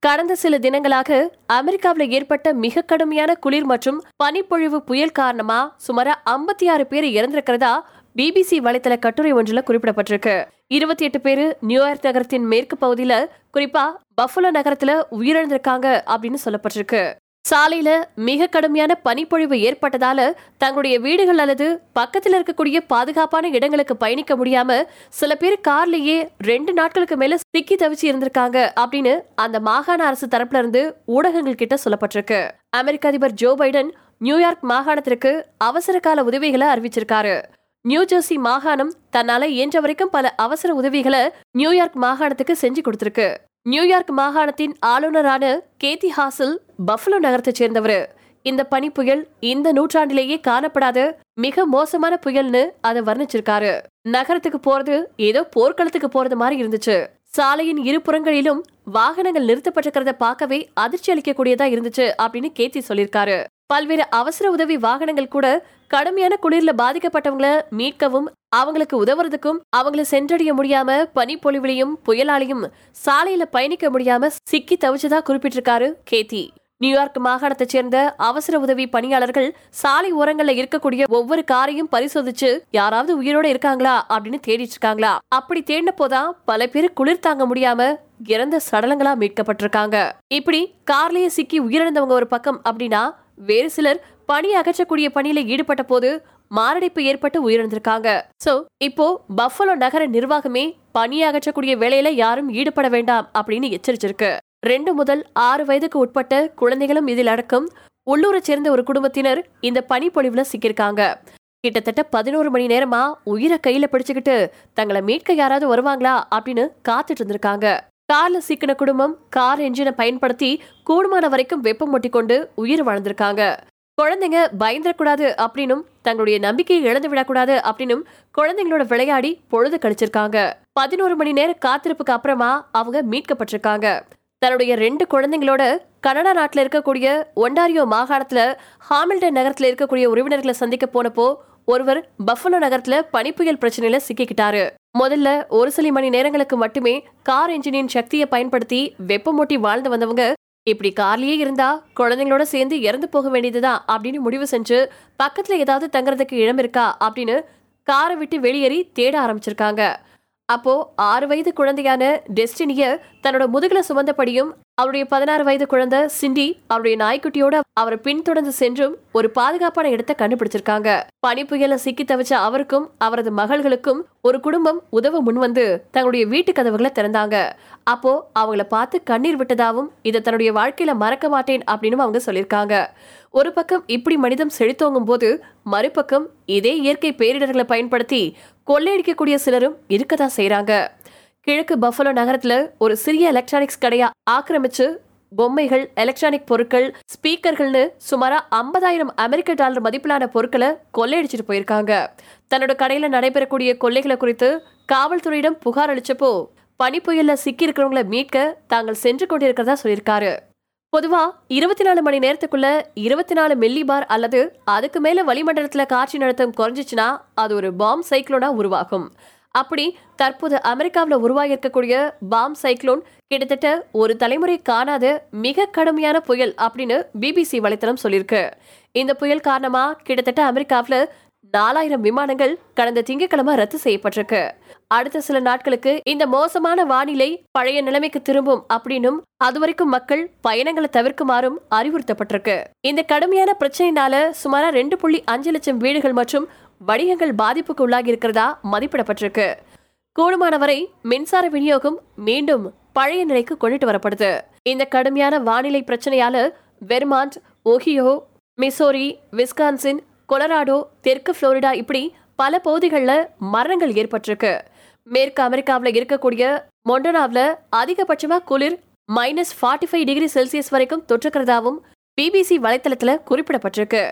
கடந்த சில தினங்களாக அமெரிக்காவில் ஏற்பட்ட மிக கடுமையான குளிர் மற்றும் பனிப்பொழிவு புயல் காரணமா சுமாரா ஐம்பத்தி ஆறு பேர் இறந்திருக்கிறதா பிபிசி வலைத்தள கட்டுரை ஒன்றில் குறிப்பிடப்பட்டிருக்கு. இருபத்தி எட்டு பேரு நியூயார்க் நகரத்தின் மேற்கு பகுதியில குறிப்பா பஃபலோ நகரத்துல உயிரிழந்திருக்காங்க அப்படின்னு சொல்லப்பட்டிருக்கு. சாலையில மிக கடுமையான பனிப்பொழிவு ஏற்பட்டதால தங்களுடைய வீடுகள் அல்லது பக்கத்தில் இருக்கக்கூடிய பாதுகாப்பான இடங்களுக்கு பயணிக்க முடியாம சில பேர் கார்லயே ரெண்டு நாட்களுக்கு மேல சிக்கி தவிச்சு இருந்திருக்காங்க அப்படின்னு அந்த மாகாண அரசு தரப்புல இருந்து ஊடகங்கள் கிட்ட சொல்லப்பட்டிருக்கு. அமெரிக்க அதிபர் ஜோ பைடன் நியூயார்க் மாகாணத்திற்கு அவசர கால உதவிகளை அறிவிச்சிருக்காரு. நியூ ஜெர்சி மாகாணம் தன்னால இயன்ற வரைக்கும் பல அவசர உதவிகளை நியூயார்க் மாகாணத்துக்கு செஞ்சு கொடுத்திருக்கு. நியூயார்க் மாகாணத்தின் ஆளுநரான கேத்தி ஹாசல் பஃபலோ நகரத்தை சேர்ந்தவர். இந்த பனி புயல் இந்த நூற்றாண்டிலேயே காணப்படாத மிக மோசமான புயல்னு அதை வர்ணிச்சிருக்காரு. நகரத்துக்கு போறது ஏதோ போர்க்களத்துக்கு போறது மாதிரி இருந்துச்சு. சாலையின் இருபுறங்களிலும் வாகனங்கள் நிறுத்தப்பட்டிருக்கிறத பார்க்கவே அதிர்ச்சி அளிக்கக்கூடியதா இருந்துச்சு அப்படின்னு கேத்தி சொல்லியிருக்காரு. பல்வேறு அவசர உதவி வாகனங்கள் கூட கடுமையான குளிர்ல பாதிக்கப்பட்டவங்கள மீட்கவும் அவங்களுக்கு உதவுறதுக்கும் அவங்கள சென்றடைய முடியாம பனிப்பொழிவிலையும் புயலாலையும் சாலையில பயணிக்க முடியாம சிக்கி தவிச்சதா குறிப்பிட்டிருக்காரு கேத்தி. நியூயார்க் மாகாணத்தைச் சேர்ந்த அவசர உதவி பணியாளர்கள் சாலை ஓரங்கள்ல இருக்கக்கூடிய ஒவ்வொரு காரையும் பரிசோதிச்சு யாராவது உயிரோட இருக்காங்களா அப்படின்னு தேடிட்டு இருக்காங்களா? அப்படி தேடின போதான் பல பேர் குளிர் தாங்க முடியாம இறந்த சடலங்களா மீட்கப்பட்டிருக்காங்க. இப்படி கார்லயே சிக்கி உயிரிழந்தவங்க ஒரு பக்கம் அப்படின்னா வேறு சிலர் பணி அகற்றக்கூடிய பணியில ஈடுபட்ட போது மாரடைப்பு ஏற்பட்டு உயிரிழந்திருக்காங்க. சோ இப்போ பஃபலோ நகர நிர்வாகமே பணி அகற்றக்கூடிய வேலையில யாரும் ஈடுபட வேண்டாம் அப்படின்னு எச்சரிச்சிருக்கு. ரெண்டு முதல் ஆறு வயதுக்கு உட்பட்ட குழந்தைகளும் இதில் அடக்கம். உள்ளூரை சேர்ந்த ஒரு குடும்பத்தினர் இந்த பனிப்பொழிவுல சிக்கியிருக்காங்க. கிட்டத்தட்ட பதினோரு மணி நேரமா உயிரை கையில பிடிச்சுக்கிட்டு தங்களை மீட்க யாராவது வருவாங்களா அப்படின்னு காத்துட்டு இருந்திருக்காங்க. கார்ல சிக்கின குடும்பம் கார் என்ஜினை பயன்படுத்தி கூடுமான வரைக்கும் வெப்பம் ஒட்டி கொண்டு உயிர் வாழ்ந்திருக்காங்க. குழந்தைங்க பயந்துடக்கூடாது அப்படின்னும் தங்களுடைய நம்பிக்கையை இழந்து விடக்கூடாது அப்படின்னும் குழந்தைங்களோட விளையாடி பொழுது கழிச்சிருக்காங்க. பதினோரு மணி நேர காத்திருப்புக்கு அப்புறமா அவங்க மீட்கப்பட்டிருக்காங்க. தன்னுடைய ரெண்டு குழந்தைங்களோட கனடா நாட்டில் இருக்கக்கூடிய ஒண்டாரியோ மாகாணத்தில் ஹாமில்டன் நகரத்தில் இருக்கக்கூடிய உறவினர்களை சந்திக்க போனப்போ ஒருவர் பஃபலோ நகரத்துல பனிப்புயல் பிரச்சனையில சிக்கிக்கிட்டாரு. முதல்ல ஒரு சில மணி நேரங்களுக்கு மட்டுமே கார் என்ஜினின் சக்தியை பயன்படுத்தி வெப்பமூட்டி வாழ்ந்து வந்தவங்க இப்படி கார்லயே இருந்தா குழந்தைங்களோட சேர்ந்து இறந்து போக வேண்டியதுதான் அப்படின்னு முடிவு செஞ்சு பக்கத்துல ஏதாவது தங்குறதுக்கு இடம் இருக்கா அப்படின்னு காரை விட்டு வெளியேறி தேட ஆரம்பிச்சிருக்காங்க. அப்போ ஆறு வயது குழந்தையான டெஸ்டினிய தன்னோட முதுகுல சுமந்தபடியும் அவருடைய பதினாறு வயது குழந்தை சிண்டி அவருடைய நாய்க்குட்டியோட அவரை பின்தொடர்ந்து சென்றும் ஒரு பாதுகாப்பான இடத்தை கண்டுபிடிச்சிருக்காங்க. பனிப்புயல சிக்கி தவிச்ச அவருக்கும் அவரது மகள்களுக்கும் ஒரு குடும்பம் உதவ முன்வந்து தங்களுடைய வீட்டு கதவுகளை திறந்தாங்க. அப்போ அவங்கள பார்த்து கண்ணீர் விட்டதாவும் இதை தன்னுடைய வாழ்க்கையில மறக்க மாட்டேன் அப்படின்னு அவங்க சொல்லியிருக்காங்க. ஒரு பக்கம் இப்படி மனிதம் செழித்தோங்கும் போது மறுபக்கம் இதே இயற்கை பேரிடர்களை பயன்படுத்தி கொள்ளையடிக்கக்கூடிய சிலரும் இருக்கதான் செய்யறாங்க கிழக்கு பஃபலோ நகரத்துல ஒரு சிறிய எலக்ட்ரானிக்ஸ் கடையா ஆக்கிரமிச்சு பொம்மைகள் எலக்ட்ரானிக் பொருட்கள் ஸ்பீக்கர்கள்னு சுமாரா ஐம்பதாயிரம் அமெரிக்க டாலர் மதிப்பிலான பொருட்களை கொள்ளையடிச்சிட்டு போயிருக்காங்க. தன்னோட கடையில நடைபெறக்கூடிய கொள்ளைகளை குறித்து காவல்துறையிடம் புகார் அளிச்சப்போ பனிப்புயல்ல சிக்கி இருக்கிறவங்கள மீட்க தாங்கள் சென்று கொண்டிருக்கிறதா சொல்லியிருக்காரு. பொதுவா இருபத்தி நாலு மணி நேரத்துக்குள்ள இருபத்தி நாலு மில்லி பார் அல்லது அதுக்கு மேல வளிமண்டலத்துல காட்சி நடத்தம் குறைஞ்சிச்சுன்னா அது ஒரு பாம் சைக்ளோனா உருவாகும். அப்படி தற்போது அமெரிக்காவில் உருவாகி இருக்கக்கூடிய பாம் சைக்ளோன் கிட்டத்தட்ட ஒரு தலைமுறை காணாத மிக கடுமையான புயல் அப்படின்னு பிபிசி வலைத்தளம் சொல்லியிருக்கு. இந்த புயல் காரணமா கிட்டத்தட்ட அமெரிக்காவில் நாலாயிரம் விமானங்கள் கடந்த திங்கட்கிழமை ரத்து செய்யப்பட்டிருக்கு. அடுத்த சில நாட்களுக்கு இந்த மோசமான வானிலை பழைய நிலைமைக்கு திரும்பும் அப்படின்னும் அதுவரைக்கும் மக்கள் பயணங்களை தவிர்க்குமாறும் அறிவுறுத்தப்பட்டிருக்கு. இந்த கடுமையான பிரச்சனையினால சுமாரா ரெண்டு புள்ளி அஞ்சு லட்சம் வீடுகள் மற்றும் வணிகங்கள் பாதிப்புக்கு உள்ளாகி இருக்கிறதா மதிப்பிடப்பட்டிருக்கு. கூடுமானவரை மின்சார விநியோகம் மீண்டும் பழைய நிலைக்கு கொண்டுட்டு வரப்படுது. இந்த கடுமையான வானிலை பிரச்சனையால Vermont Ohio Missouri Wisconsin Colorado தெற்கு புளோரிடா இப்படி பல பகுதிகளில் மரணங்கள் ஏற்பட்டிருக்கு. மேற்கு அமெரிக்காவில் இருக்கக்கூடிய மொண்டனாவில் அதிகபட்சமாக குளிர் minus forty five degree Celsius வரைக்கும் தொற்றுக்கிறதாவும் பிபிசி வலைத்தளத்தில் குறிப்பிடப்பட்டிருக்கு.